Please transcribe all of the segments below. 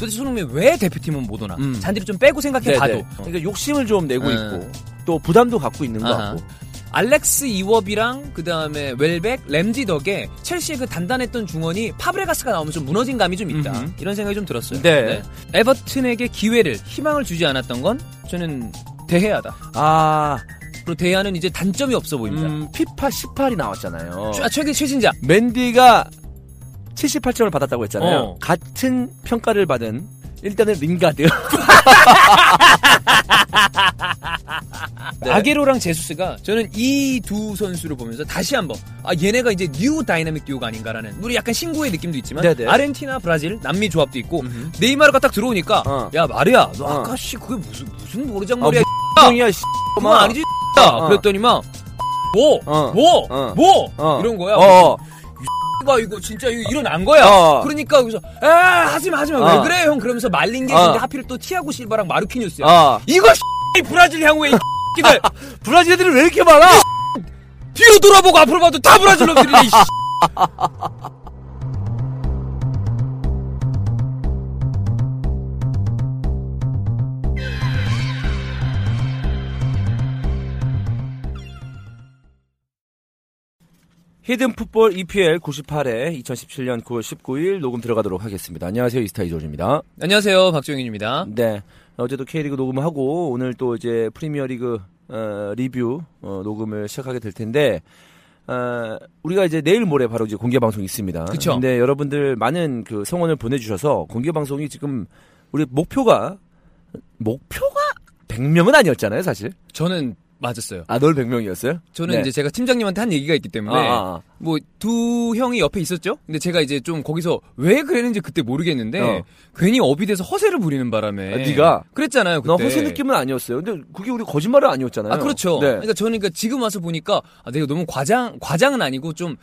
도대체 손흥민 왜 대표팀은 못 오나? 음. 잔디를 좀 빼고 생각해 봐도. 네네. 그러니까 욕심을 좀 내고 어. 있고 또 부담도 갖고 있는 것. 같고. 알렉스 이워비랑 그 다음에 웰백, 램지 덕에 첼시의 그 단단했던 중원이 파브레가스가 나오면 좀 무너진 감이 좀 있다. 음흠. 이런 생각이 좀 들었어요. 네. 에버튼에게 기회를, 희망을 주지 않았던 건 저는 대해야다. 아, 그리고 대해야는 이제 단점이 없어 보입니다. 음, 피파 18이 나왔잖아요. 아, 최근 최신작. 맨디가 78점을 받았다고 했잖아요. 어. 같은 평가를 받은 일단은 링가드. 네. 아게로랑 제수스가 저는 이 두 선수를 보면서 다시 한번 아 얘네가 이제 뉴 다이나믹 듀오가 아닌가라는 우리 약간 신고의 느낌도 있지만 네네. 아르헨티나 브라질 남미 조합도 있고 음흠. 네이마르가 딱 들어오니까 어. 야 마리아 너 어. 아까 씨 그게 무슨 무슨 모르장 아, 머리야 형이야, 씨. 그거 아니지 야 어. 그랬더니만 뭐? 어. 뭐? 어. 뭐? 어. 이런 거야. 어. 가 이거 진짜 이거 일어난 거야. 어. 그러니까 그래서 아 하지마 하지마 왜 어. 그래 형 그러면서 말린 게 어. 근데 하필 또 티아고 실바랑 마르키뉴스야. 어. 이거 이 브라질 향후의 이 끼들 브라질 애들이 왜 이렇게 많아? 뒤로 돌아보고 앞으로 봐도 다 브라질 놈들이네. 히든 풋볼 EPL 98회 2017년 9월 19일 녹음 들어가도록 하겠습니다. 안녕하세요. 이스타 이조입니다. 안녕하세요 박정현입니다. 네. 어제도 K리그 녹음을 하고 오늘 또 이제 프리미어리그 어, 리뷰 어, 녹음을 시작하게 될 텐데 어, 우리가 이제 내일 모레 바로 이제 공개 방송이 있습니다. 그쵸. 근데 여러분들 많은 그 성원을 보내 주셔서 공개 방송이 지금 우리 목표가 목표가 100명은 아니었잖아요, 사실. 저는 맞았어요. 아, 널 100명이었어요? 저는 네. 이제 제가 팀장님한테 한 얘기가 있기 때문에 아, 아, 뭐두 형이 옆에 있었죠. 근데 제가 이제 좀 거기서 왜 그랬는지 그때 모르겠는데 어. 괜히 업이 돼서 허세를 부리는 바람에 아, 네가? 그랬잖아요. 나 그때. 허세 느낌은 아니었어요. 근데 그게 우리 거짓말은 아니었잖아요. 아 그렇죠. 네. 그러니까 저는 그러니까 지금 와서 보니까 아, 내가 너무 과장 과장은 아니고 좀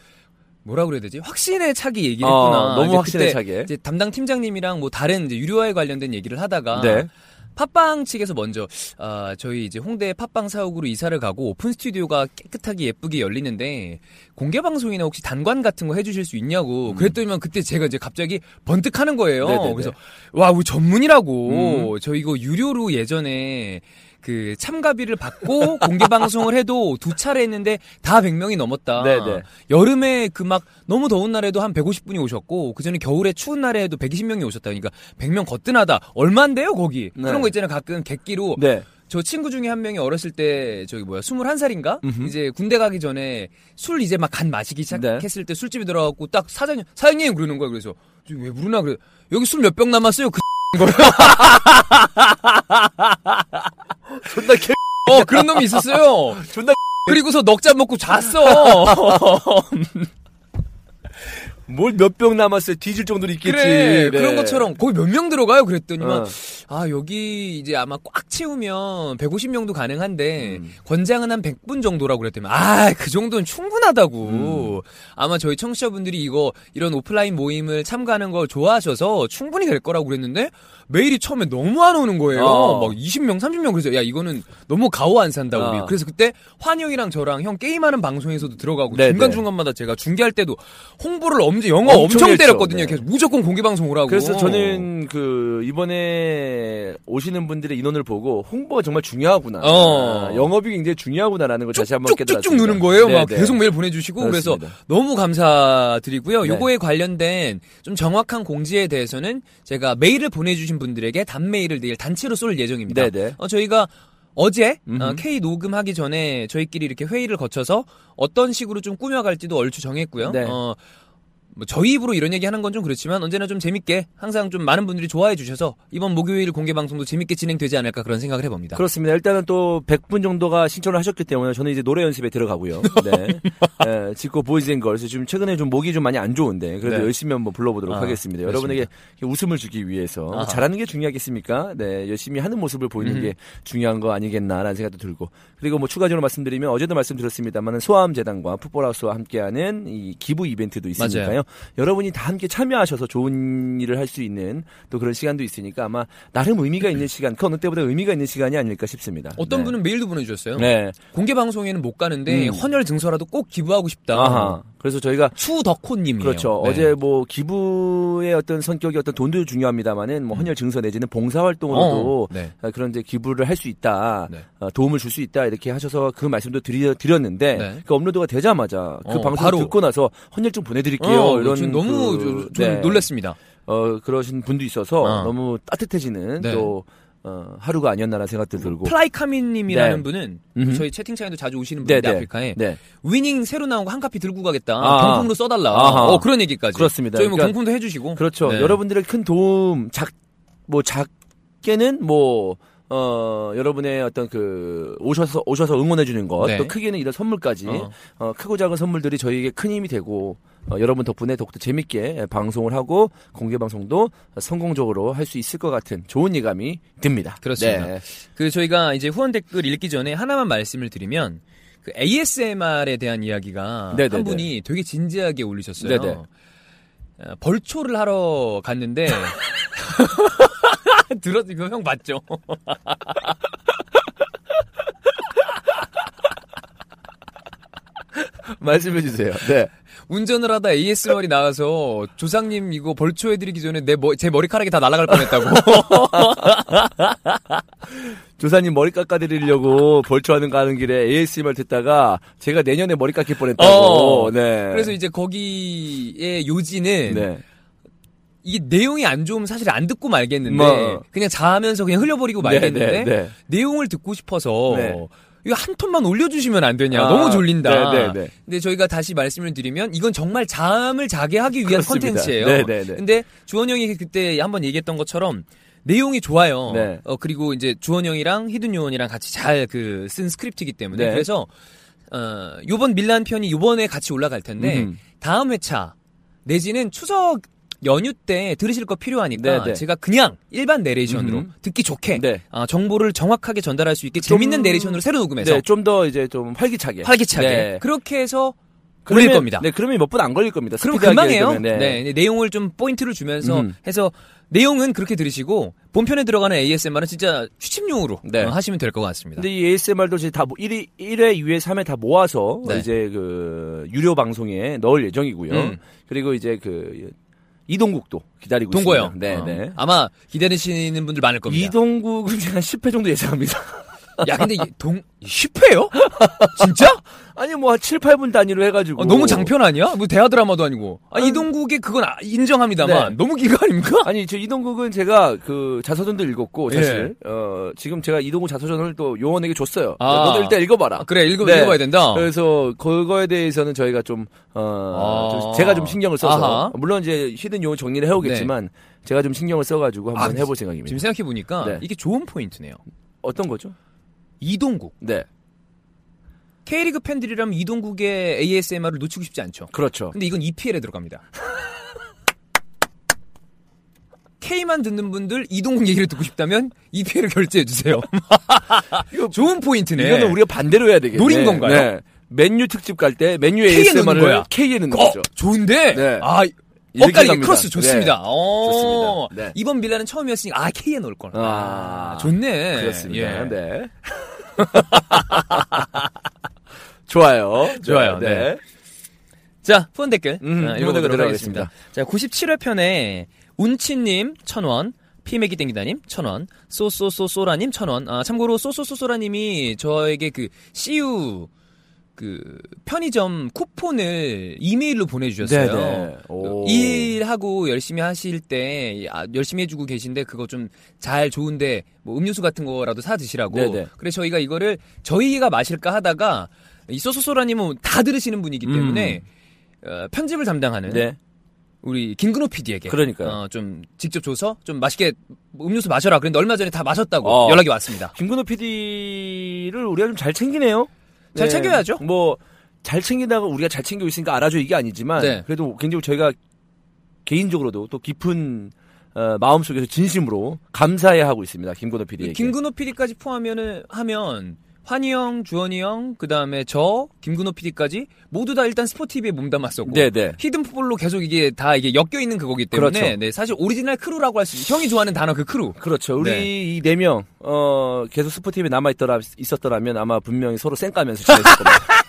뭐라 그래야 되지? 확신에 차기 얘기를 어, 했구나. 너무 확신에 차게. 이제 담당 팀장님이랑 뭐 다른 이제 유료화에 관련된 얘기를 하다가 네. 팟빵 측에서 먼저 아, 저희 이제 홍대 팟빵 사옥으로 이사를 가고 오픈 스튜디오가 깨끗하게 예쁘게 열리는데 공개 방송이나 혹시 단관 같은 거 해주실 수 있냐고 그랬더니만 그때 제가 이제 갑자기 번뜩하는 거예요. 음. 네네네. 음. 그래서 와 우리 전문이라고 저 이거 유료로 예전에 그 참가비를 받고 공개 방송을 해도 두 차례 했는데 다 100명이 넘었다. 네네. 여름에 그 막 너무 더운 날에도 한 150분이 오셨고 그 전에 겨울에 추운 날에 해도 120명이 오셨다. 그러니까 100명 거뜬하다. 얼마인데요 거기? 네. 그런 거 있잖아요. 가끔 객기로 네. 저 친구 중에 한 명이 어렸을 때 저기 뭐야 21살인가 음흠. 이제 군대 가기 전에 술 이제 막 간 마시기 네. 시작했을 때 술집에 들어가고 딱 사장님 사장님 그러는 거야 그래서 왜 부르나 그래 여기 술 몇 병 남았어요 그 존나 개, 어 그런 놈이 있었어요 존나 그리고서 넉잔 먹고 잤어 뭘 몇 병 남았어요. 뒤질 정도로 있겠지. 그래 네. 그런 것처럼 거기 몇 명 들어가요 그랬더니만 어. 아 여기 이제 아마 꽉 채우면 150명도 가능한데 음. 권장은 한 100분 정도라고 그랬더니 아그 정도는 충분하다고 음. 아마 저희 청취자분들이 이거 이런 오프라인 모임을 참가하는 걸 좋아하셔서 충분히 될 거라고 그랬는데 메일이 처음에 너무 안 오는 거예요 어. 막 20명 30명 그래서 야 이거는 너무 가오 안 산다 우리 어. 그래서 그때 환영이랑 저랑 형 게임하는 방송에서도 들어가고 네네. 중간 중간마다 제가 중계할 때도 홍보를 엄지 영어 엄청 엄청. 때렸거든요 네. 계속 무조건 공개 방송 오라고 그래서 저는 그 이번에 오시는 분들의 인원을 보고 홍보가 정말 중요하구나. 어. 아, 영업이 굉장히 중요하구나라는 걸 다시 한번 깨달았습니다. 쭉쭉쭉 누는 거예요. 막 네, 네. 계속 메일 보내주시고 그래서 그렇습니다. 너무 감사드리고요. 네. 요거에 관련된 좀 정확한 공지에 대해서는 제가 메일을 보내주신 분들에게 단메일을 내일 단체로 쏠 예정입니다. 네, 네. 어, 저희가 어제 어. K 녹음하기 전에 저희끼리 이렇게 회의를 거쳐서 어떤 식으로 좀 꾸며갈지도 얼추 정했고요. 네. 어, 뭐 저희 입으로 이런 얘기 하는 건 좀 그렇지만 언제나 좀 재밌게 항상 좀 많은 분들이 좋아해 주셔서 이번 목요일 공개 방송도 재밌게 진행되지 않을까 그런 생각을 해봅니다. 그렇습니다. 일단은 또 100분 정도가 신청을 하셨기 때문에 저는 이제 노래 연습에 들어가고요. 네. 에, 지코 Boys and Girls 지금 최근에 좀 목이 좀 많이 안 좋은데 그래도 네. 열심히 한번 불러보도록 아, 하겠습니다. 그렇습니다. 여러분에게 웃음을 주기 위해서 아하. 잘하는 게 중요하겠습니까? 네, 열심히 하는 모습을 보이는 음. 게 중요한 거 아니겠나라는 생각도 들고 그리고 뭐 추가적으로 말씀드리면 어제도 말씀드렸습니다만은 소아암 재단과 풋볼하우스와 함께하는 이 기부 이벤트도 있으니까요. 맞아요. 여러분이 다 함께 참여하셔서 좋은 일을 할 수 있는 또 그런 시간도 있으니까 아마 나름 의미가 있는 시간, 그 어느 때보다 의미가 있는 시간이 아닐까 싶습니다. 어떤 네. 분은 메일도 보내주셨어요. 네. 공개 방송에는 못 가는데 음. 헌혈 증서라도 꼭 기부하고 싶다. 아하. 그래서 저희가 추덕호님이에요. 그렇죠. 네. 어제 뭐 기부의 어떤 성격이 어떤 돈도 중요합니다만은 뭐 헌혈 증서 내지는 봉사 활동으로도 어, 네. 아, 그런 이제 기부를 할 수 있다, 네. 어, 도움을 줄 수 있다 이렇게 하셔서 그 말씀도 드리, 드렸는데 네. 그 업로드가 되자마자 그 어, 방송 바로. 듣고 나서 헌혈증 보내드릴게요. 어, 이런 지금 너무 그, 저- 좀 네. 놀랐습니다. 어, 그러신 분도 있어서 어. 너무 따뜻해지는 네. 또 어, 하루가 아니었나라는 생각도 들고. 플라이카민님이라는 네. 분은 음흠. 저희 채팅창에도 자주 오시는 네, 분인데 네. 아프리카에 네. 위닝 새로 나온 거 한 카피 들고 가겠다. 아하. 경품으로 써달라. 아하. 어, 그런 얘기까지. 그렇습니다. 저희 뭐 그러니까 경품도 해주시고. 그렇죠. 네. 여러분들의 큰 도움, 작, 뭐, 작게는 뭐, 어, 여러분의 어떤 그, 오셔서, 오셔서 응원해주는 것, 네. 또 크게는 이런 선물까지, 어. 어. 크고 작은 선물들이 저희에게 큰 힘이 되고, 어, 여러분 덕분에 더욱더 재밌게 방송을 하고, 공개 방송도 성공적으로 할 수 있을 것 같은 좋은 예감이 듭니다. 그렇습니다. 네. 그 저희가 이제 후원 댓글 읽기 전에 하나만 말씀을 드리면 그 ASMR에 대한 이야기가 네네네. 한 분이 되게 진지하게 올리셨어요. 네네. 어, 벌초를 하러 갔는데 들었 이거 형 맞죠? 말씀해 주세요. 네. 운전을 하다 ASMR이 나와서 조상님 이거 벌초 해드리기 전에 내제 머리카락이 다 날아갈 뻔했다고. 조사님 머리 깎아드리려고 벌초하는 가는 길에 ASMR 듣다가 제가 내년에 머리 깎일 뻔했다고. 어. 네. 그래서 이제 거기의 요지는 네. 이게 내용이 안 좋으면 사실 안 듣고 말겠는데 뭐. 그냥 자면서 그냥 흘려버리고 말겠는데 네, 네, 네. 내용을 듣고 싶어서 네. 이거 한 톤만 올려주시면 안 되냐 아, 너무 졸린다. 네, 네, 네. 근데 저희가 다시 말씀을 드리면 이건 정말 잠을 자게 하기 위한. 컨텐츠예요. 네, 네, 네. 근데 주원 형이 그때 한번 얘기했던 것처럼 내용이 좋아요. 네. 어 그리고 이제 주원 형이랑 히든 요원이랑 같이 잘 그 쓴 스크립트이기 때문에 네. 그래서 어 요번 밀란 편이 요번에 같이 올라갈 텐데 음. 다음 회차 내지는 추석 연휴 때 들으실 거 필요하니까 네, 네. 제가 그냥 일반 내레이션으로 음. 듣기 좋게 네. 아, 정보를 정확하게 전달할 수 있게 좀- 재밌는 내레이션으로 새로 녹음해서 네, 좀더 이제 좀 활기차게. 활기차게 네. 그렇게 해서 그러면- 올릴 겁니다. 네, 그러면 몇 분 안 걸릴 겁니다. 그럼 금방 해요. 네. 네. 내용을 좀 포인트를 주면서 음. 해서 내용은 그렇게 들으시고 본편에 들어가는 ASMR은 진짜 취침용으로 네. 어, 하시면 될 것 같습니다. 근데 이 ASMR도 이제 다 1위, 1회, 2회, 3회 다 모아서 네. 이제 그 유료 방송에 넣을 예정이고요. 음. 그리고 이제 그 이동국도 기다리고 동거요. 있습니다. 네, 어. 네. 아마 기다리시는 분들 많을 겁니다. 이동국은 제가 한 10회 정도 예상합니다. 야, 근데 이동 10회요? 진짜? 아니 뭐한 7, 8분 단위로 해가지고 어, 너무 장편 아니야? 뭐 대하 드라마도 아니고. 아, 아니, 이동국의 그건 아- 인정합니다만 네. 너무 기가 아닙니까? 아니 저 이동국은 제가 그 자서전도 읽었고 사실 예. 어 지금 제가 이동국 자서전을 또 요원에게 줬어요. 아. 너도 일단 읽어봐라. 아, 그래 읽어 네. 읽어봐야 된다. 그래서 그거에 대해서는 저희가 좀, 어, 아. 좀 제가 좀 신경을 써서 아하. 물론 이제 히든 요원 정리를 해오겠지만 제가 좀 신경을 써가지고 한번 아, 해볼 생각입니다. 지금 생각해 보니까 네. 이게 좋은 포인트네요. 어떤 거죠? 이동국 네, K리그 팬들이라면 이동국의 ASMR을 놓치고 싶지 않죠. 그렇죠. 근데 이건 EPL에 들어갑니다. K만 듣는 분들 이동국 얘기를 듣고 싶다면 EPL을 결제해 주세요. 좋은 포인트네. 이거는 우리가 반대로 해야 되겠네. 노린 건가요? 네. 맨유 특집 갈 때 맨유 K에 넣는 ASMR을 거야. K에 넣는 어, 거죠. 좋은데. 네. 아, 엇갈리게 갑니다. 크로스 좋습니다. 네. 어, 좋습니다. 네. 이번 밀라는 처음이었으니까 아 K에 넣을 걸. 아, 아, 좋네. 그렇습니다. 예. 네. 좋아요. 좋아요. 네. 자, 후원 댓글 음, 아, 후원 읽어보도록 댓글 하겠습니다. 자, 97회 편에 운치님 1000원, 피메기 땡기다님 1000원, 쏘쏘쏘쏘라님 1000원. 아, 참고로 쏘쏘쏘쏘라님이 저에게 그 CU 그 편의점 쿠폰을 이메일로 보내주셨어요. 그 일하고 열심히 하실 때 아, 열심히 해주고 계신데 그거 좀 잘 좋은데 뭐 음료수 같은 거라도 사 드시라고. 네네. 그래서 저희가 이거를 저희가 마실까 하다가 이 소소소라님은 다 들으시는 분이기 때문에 어, 편집을 담당하는 네. 우리 김근호 PD에게 그러니까요. 어, 좀 직접 줘서 좀 맛있게 음료수 마셔라. 그런데 얼마 전에 다 마셨다고 어. 연락이 왔습니다. 김근호 PD를 우리가 좀 잘 챙기네요. 잘 챙겨야죠. 뭐 잘 챙긴다고 우리가 잘 챙기고 있으니까 알아줘 이게 아니지만 네. 그래도 굉장히 저희가 개인적으로도 또 깊은 어, 마음속에서 진심으로 감사해 하고 있습니다. 김근호 PD에게. 김근호 PD까지 포함하면은 하면 환희 형, 주원이 형, 그 다음에 저, 김근호 PD까지 모두 다 일단 스포티비에 몸담았었고 네네. 히든풋볼로 계속 이게 다 이게 엮여 있는 그거기 때문에 그렇죠. 네, 사실 오리지널 크루라고 할 수 있어요. 형이 좋아하는 단어 그 크루. 그렇죠. 우리 네. 이네 명, 어, 계속 스포티비에 남아 있더라, 있었더라면 아마 분명히 서로 쌩까면서 지냈을 겁니다.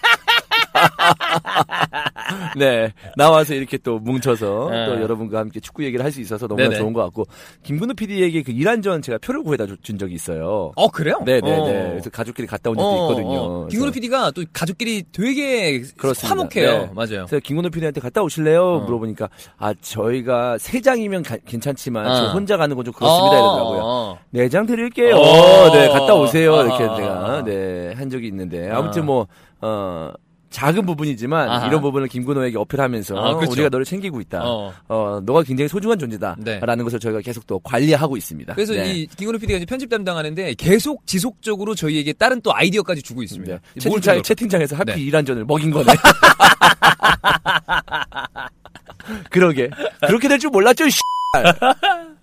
네. 나와서 이렇게 또 뭉쳐서 네. 또 여러분과 함께 축구 얘기를 할 수 있어서 너무나 네네. 좋은 것 같고, 김근우 PD에게 그 일한전 제가 표를 구해다 주- 준 적이 있어요. 어 그래요? 네네네. 어. 그래서 가족끼리 갔다 온 적도 어, 있거든요. 어. 김근호 PD가 또 가족끼리 되게 그렇습니다. 화목해요. 네. 맞아요. 그래서 김근호 PD한테 갔다 오실래요? 어. 물어보니까, 아, 저희가 세 장이면 가- 괜찮지만, 어. 저 혼자 가는 건 좀 그렇습니다. 이러더라고요. 어. 네장 드릴게요. 어. 네, 갔다 오세요. 이렇게 아하. 제가, 네, 한 적이 있는데. 아. 아무튼 뭐, 어, 작은 부분이지만, 아하. 이런 부분을 김근호에게 어필하면서, 아, 그렇죠. 우리가 너를 챙기고 있다. 어. 어. 너가 굉장히 소중한 존재다. 네. 라는 것을 저희가 계속 또 관리하고 있습니다. 그래서 네. 이 김근호 PD가 이제 편집 담당하는데 계속 지속적으로 저희에게 다른 또 아이디어까지 주고 있습니다. 네. 뭘 채팅창. 채팅창에서 하필 네. 이란전을 먹인 거네. 그러게. 그렇게 될 줄 몰랐죠, 이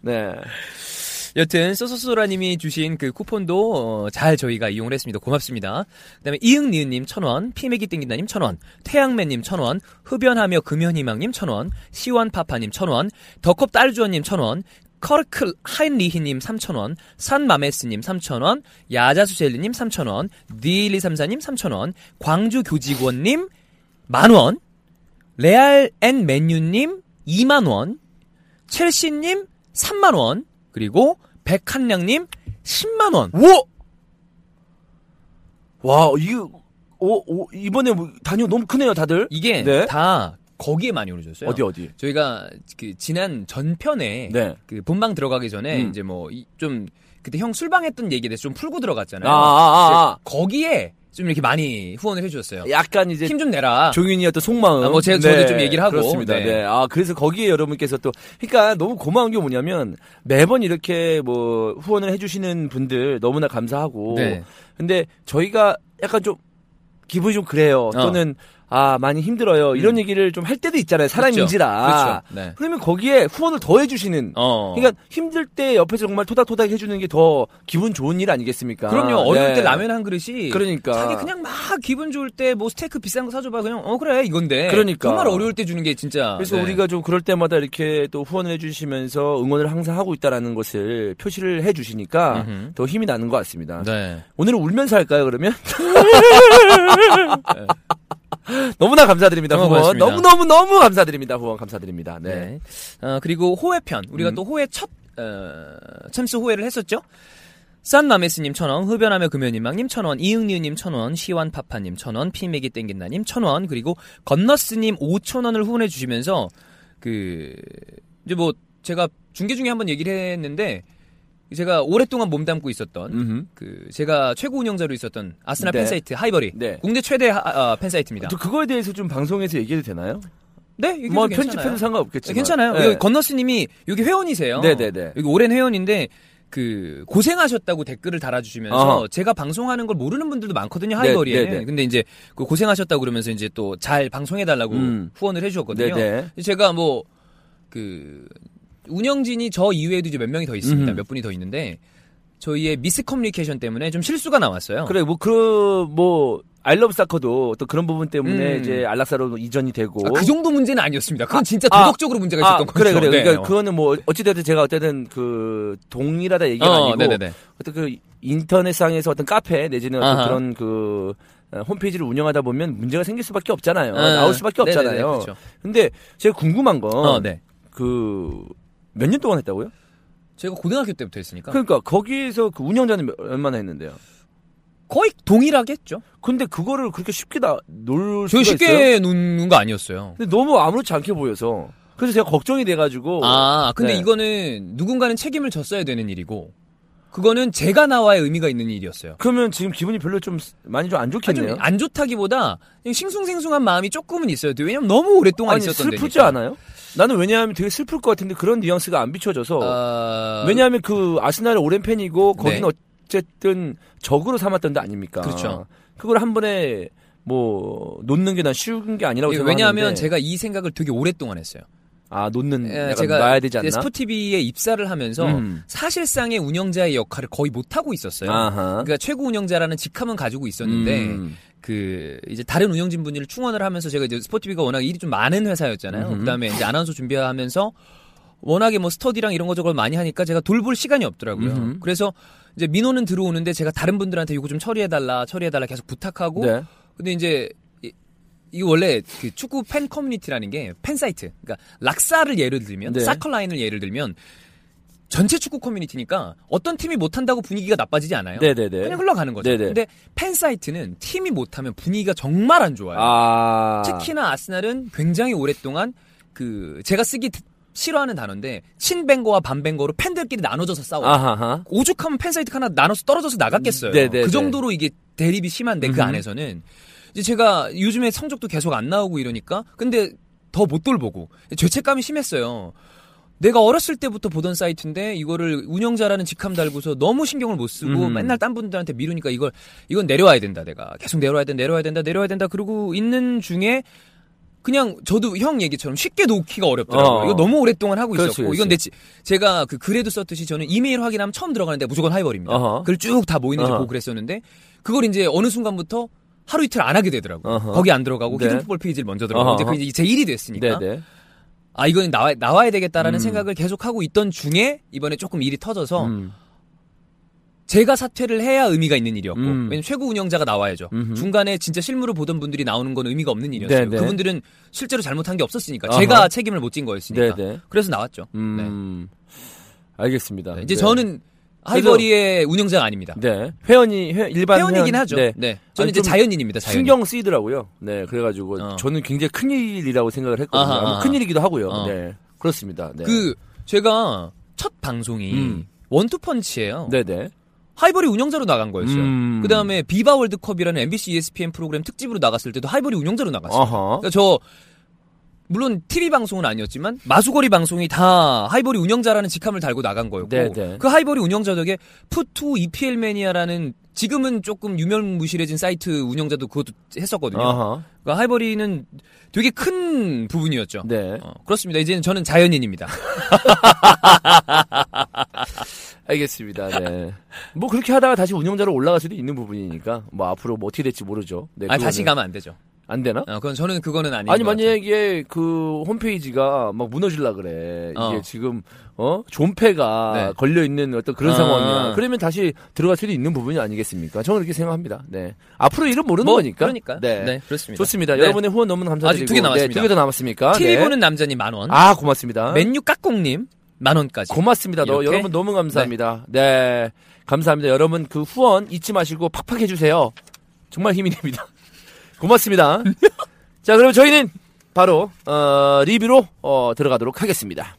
네. 여튼 소소소라님이 주신 그 쿠폰도 어, 잘 저희가 이용을 했습니다. 고맙습니다. 그다음에 이응니은님 천 원, 피메기 땡긴다님 천 원, 태양맨님 천 원, 흡연하며 금연희망님 천 원, 시원파파님 천 원, 더컵 딸주원님 천 원. 커르클 하인리히님 3,000원, 산마메스님 3,000원, 야자수젤리님 3,000원, D1234님 3,000원, 광주교직원님 만원, 레알 앤 맨유님 2만원, 첼시님 3만원, 그리고 백한량님 10만원. 오! 와, 이거, 오, 오, 이번에 뭐 단위가 너무 크네요, 다들. 이게 네. 다 거기에 많이 올려줬어요. 어디, 어디? 저희가 그 지난 전편에 네. 그 본방 들어가기 전에 음. 이제 뭐 좀 그때 형 술방했던 얘기에 대해서 좀 풀고 들어갔잖아요. 아, 아, 아, 거기에 좀 이렇게 많이 후원을 해주셨어요. 아. 약간 이제 힘 좀 내라. 종윤이 어떤 속마음. 아, 뭐 제가 저도 좀 얘기를 하고. 그렇습니다. 네. 네. 아, 그래서 거기에 여러분께서 또, 그러니까 너무 고마운 게 뭐냐면 매번 이렇게 뭐 후원을 해주시는 분들 너무나 감사하고. 네. 근데 저희가 약간 좀 기분이 좀 그래요. 어. 또는 아, 많이 힘들어요. 이런 얘기를 좀 할 때도 있잖아요. 사람인지라. 그렇죠. 네. 그러면 거기에 후원을 더 해주시는. 어. 그러니까 힘들 때 옆에서 정말 토닥토닥 해주는 게 더 기분 좋은 일 아니겠습니까? 그럼요. 어려울 네. 때 라면 한 그릇이 그러니까. 자기 그냥 막 기분 좋을 때 뭐 스테이크 비싼 거 사줘봐 그냥 어 그래 이건데. 그러니까. 정말 어려울 때 주는 게 진짜. 그래서 네. 우리가 좀 그럴 때마다 이렇게 또 후원을 해주시면서 응원을 항상 하고 있다라는 것을 표시를 해주시니까 음흠. 더 힘이 나는 것 같습니다. 네. 오늘은 울면서 할까요, 그러면? 너무나 감사드립니다, 정말 후원. 고맙습니다. 너무 너무 너무 감사드립니다, 후원 감사드립니다. 네. 네. 어, 그리고 호회 편. 우리가 음. 또 호회 첫, 어, 챔스 호회를 했었죠? 싼마메스님 천원, 흡연하며 금연희망님 천원, 이응리우님 천원, 시완파파님 천원, 피맥이 땡긴다님 천원, 그리고 거너스님 오천원을 후원해주시면서, 그, 이제 뭐, 제가 중계 중에 한번 얘기를 했는데, 제가 오랫동안 몸담고 있었던, 음흠. 그, 제가 최고 운영자로 있었던 아스날 네. 팬사이트 하이버리. 네. 국내 최대 하- 아, 팬사이트입니다. 또 그거에 대해서 좀 방송에서 얘기해도 되나요? 네, 뭐. 편집해도 상관없겠지만. 네, 괜찮아요. 네. 거너스님이 여기 회원이세요. 네네네. 여기 오랜 회원인데 그 고생하셨다고 댓글을 달아주시면서 어허. 제가 방송하는 걸 모르는 분들도 많거든요 하이버리에. 네네. 근데 이제 그 고생하셨다고 그러면서 이제 또 잘 방송해달라고 음. 후원을 해주셨거든요. 네네. 제가 뭐 그 운영진이 저 이외에도 이제 몇 명이 더 있습니다. 음흠. 몇 분이 더 있는데 저희의 미스 커뮤니케이션 때문에 좀 실수가 나왔어요. 그래, 뭐, 그, 뭐, 아이러브 사커도 또 그런 부분 때문에 음. 이제 안락사로 이전이 되고. 아, 그 정도 문제는 아니었습니다. 그건 진짜 아, 도덕적으로 문제가 아, 있었던 거죠. 그래, 그래. 네. 그러니까 그거는 뭐, 어찌됐든 제가 어쨌든 그, 동일하다 얘기가 어, 아니고. 네네네. 어떤 그, 인터넷상에서 어떤 카페 내지는 어떤 아하. 그런 그, 어, 홈페이지를 운영하다 보면 문제가 생길 수밖에 없잖아요. 어, 나올 수밖에 네네네, 없잖아요. 그렇죠. 근데 제가 궁금한 건, 어, 네. 그, 몇년 동안 했다고요? 제가 고등학교 때부터 했으니까 그러니까 거기에서 그 운영자는 몇- 얼마나 했는데요? 거의 동일하게 했죠. 근데 그거를 그렇게 쉽게 다놀저 수가 쉽게? 놓는 거 아니었어요. 근데 너무 아무렇지 않게 보여서 그래서 제가 걱정이 돼가지고 아, 근데 네. 이거는 누군가는 책임을 졌어야 되는 일이고, 그거는 제가 나와야 의미가 있는 일이었어요. 그러면 지금 기분이 별로 좀 많이 좀안 아, 좋겠네요. 좀 안 좋다기보다 싱숭생숭한 마음이 조금은 있어요. 왜냐면 너무 오랫동안 아니 있었던 슬프지 데니까. 않아요? 나는 왜냐하면 되게 슬플 것 같은데 그런 뉘앙스가 안 비춰져서 어, 왜냐하면 그 아스날의 오랜 팬이고 거기는 네. 어쨌든 적으로 삼았던 데 아닙니까? 그렇죠. 그걸 한 번에 뭐 놓는 게 난 쉬운 게 아니라고 예, 생각하는데 왜냐하면 제가 이 생각을 되게 오랫동안 했어요. 아 놓는 예, 제가 놔야 되지 않나? 스포티비에 입사를 하면서 음. 사실상의 운영자의 역할을 거의 못 하고 있었어요. 아하. 그러니까 최고 운영자라는 직함은 가지고 있었는데 음. 그 이제 다른 운영진 분들을 충원을 하면서 제가 이제 스포티비가 워낙 일이 좀 많은 회사였잖아요. 음흠. 그다음에 이제 아나운서 준비하면서 워낙에 뭐 스터디랑 이런 거 저걸 많이 하니까 제가 돌볼 시간이 없더라고요. 그래서 이제 민호는 들어오는데 제가 다른 분들한테 이거 좀 처리해달라, 처리해달라 계속 부탁하고 네. 근데 이제 이- 원래 그 축구 팬 커뮤니티라는 게 팬 사이트. 그러니까 락사를 예를 들면 네. 사커라인을 예를 들면 전체 축구 커뮤니티니까 어떤 팀이 못한다고 분위기가 나빠지지 않아요. 네네네. 그냥 흘러가는 거죠. 네네. 근데 팬 사이트는 팀이 못하면 분위기가 정말 안 좋아요. 아 특히나 아스날은 굉장히 오랫동안 그 제가 쓰기 싫어하는 단어인데 친벵거와 반벵거로 팬들끼리 나눠져서 싸워요. 아하하. 오죽하면 팬 사이트 하나 나눠서 떨어져서 나갔겠어요. 네네네. 그 정도로 이게 대립이 심한데 그 음흠. 안에서는 이제 제가 요즘에 성적도 계속 안 나오고 이러니까 근데 더 못 돌보고 죄책감이 심했어요. 내가 어렸을 때부터 보던 사이트인데 이거를 운영자라는 직함 달고서 너무 신경을 못 쓰고 음. 맨날 딴 분들한테 미루니까 이걸 이건 내려와야 된다 내가 계속 내려와야 된다 내려와야 된다 내려와야 된다 그러고 있는 중에 그냥 저도 형 얘기처럼 쉽게 놓기가 어렵더라고요. 어. 이거 너무 오랫동안 하고 그렇지, 있었고 그렇지. 이건 내 지- 제가 그 글에도 썼듯이 저는 이메일 확인하면 처음 들어가는데 무조건 하이벌입니다. 어허. 그걸 쭉다 어허. 보고 그랬었는데 그걸 이제 어느 순간부터 하루 이틀 안 하게 되더라고요. 어허. 거기 안 들어가고 네. 히든 풋볼 페이지를 먼저 들어가고 어허. 이제 그 이제 제 일이 됐으니까 네네. 아 이건 나와 나와야 되겠다라는 음. 생각을 계속 하고 있던 중에 이번에 조금 일이 터져서 음. 제가 사퇴를 해야 의미가 있는 일이었고 음. 왜냐면 최고 운영자가 나와야죠. 음흠. 중간에 진짜 실무를 보던 분들이 나오는 건 의미가 없는 일이었어요. 네네. 그분들은 실제로 잘못한 게 없었으니까 어허. 제가 책임을 못 진 거였으니까. 네네. 그래서 나왔죠. 음. 알겠습니다. 네. 이제 네. 저는 하이버리의 운영자가 아닙니다. 네 회원이 회, 일반 회원이긴 회원- 하죠. 네. 네. 저는 아니, 이제 좀 자연인입니다. 자연인. 신경 쓰이더라고요. 네, 그래가지고 어. 저는 굉장히 큰 일이라고 생각을 했거든요. 아하, 뭐 아하. 큰 일이기도 하고요. 어. 네, 그렇습니다. 네. 그 제가 첫 방송이 음. 원투펀치예요. 네네. 하이버리 운영자로 나간 거였어요. 음. 그 다음에 비바 월드컵이라는 MBC ESPN 프로그램 특집으로 나갔을 때도 하이버리 운영자로 나갔어요. 그러니까 저 물론 TV 방송은 아니었지만 마수걸이 방송이 다 하이버리 운영자라는 직함을 달고 나간 거였고 네네. 그 하이버리 운영자 덕에 푸투 EPL 매니아라는 지금은 조금 유명무실해진 사이트 운영자도 그것도 했었거든요. 그러니까 하이버리는 되게 큰 부분이었죠. 네. 어, 그렇습니다. 이제는 저는 자연인입니다. 알겠습니다. 네. 뭐 그렇게 하다가 다시 운영자로 올라갈 수도 있는 부분이니까 뭐 앞으로 뭐 어떻게 될지 모르죠. 네, 아 다시 가면 안 되죠. 안 되나? 어, 그건 저는 그거는 아닌 아니. 만약에 그 홈페이지가 막 무너질라 그래. 어. 이게 지금 어 존폐가 네. 걸려 있는 어떤 그런 아. 상황이야. 그러면 다시 들어갈 수도 있는 부분이 아니겠습니까? 저는 그렇게 생각합니다. 네. 앞으로 일은 모르는 뭐, 거니까. 그러니까. 네. 그렇습니다. 좋습니다. 네. 여러분의 후원 너무 감사드리고 아직 두 개 남았습니다. 네, 두개 더 남았습니까? TV 네. 보는 남자님 만 원. 아 고맙습니다. 맨유 깍공님 만 원까지. 고맙습니다. 너, 이렇게? 여러분 너무 감사합니다. 네. 감사합니다. 여러분 그 후원 잊지 마시고 팍팍 해주세요. 정말 힘이 됩니다. 고맙습니다. 자, 그럼 저희는 바로 어, 리뷰로 어, 들어가도록 하겠습니다.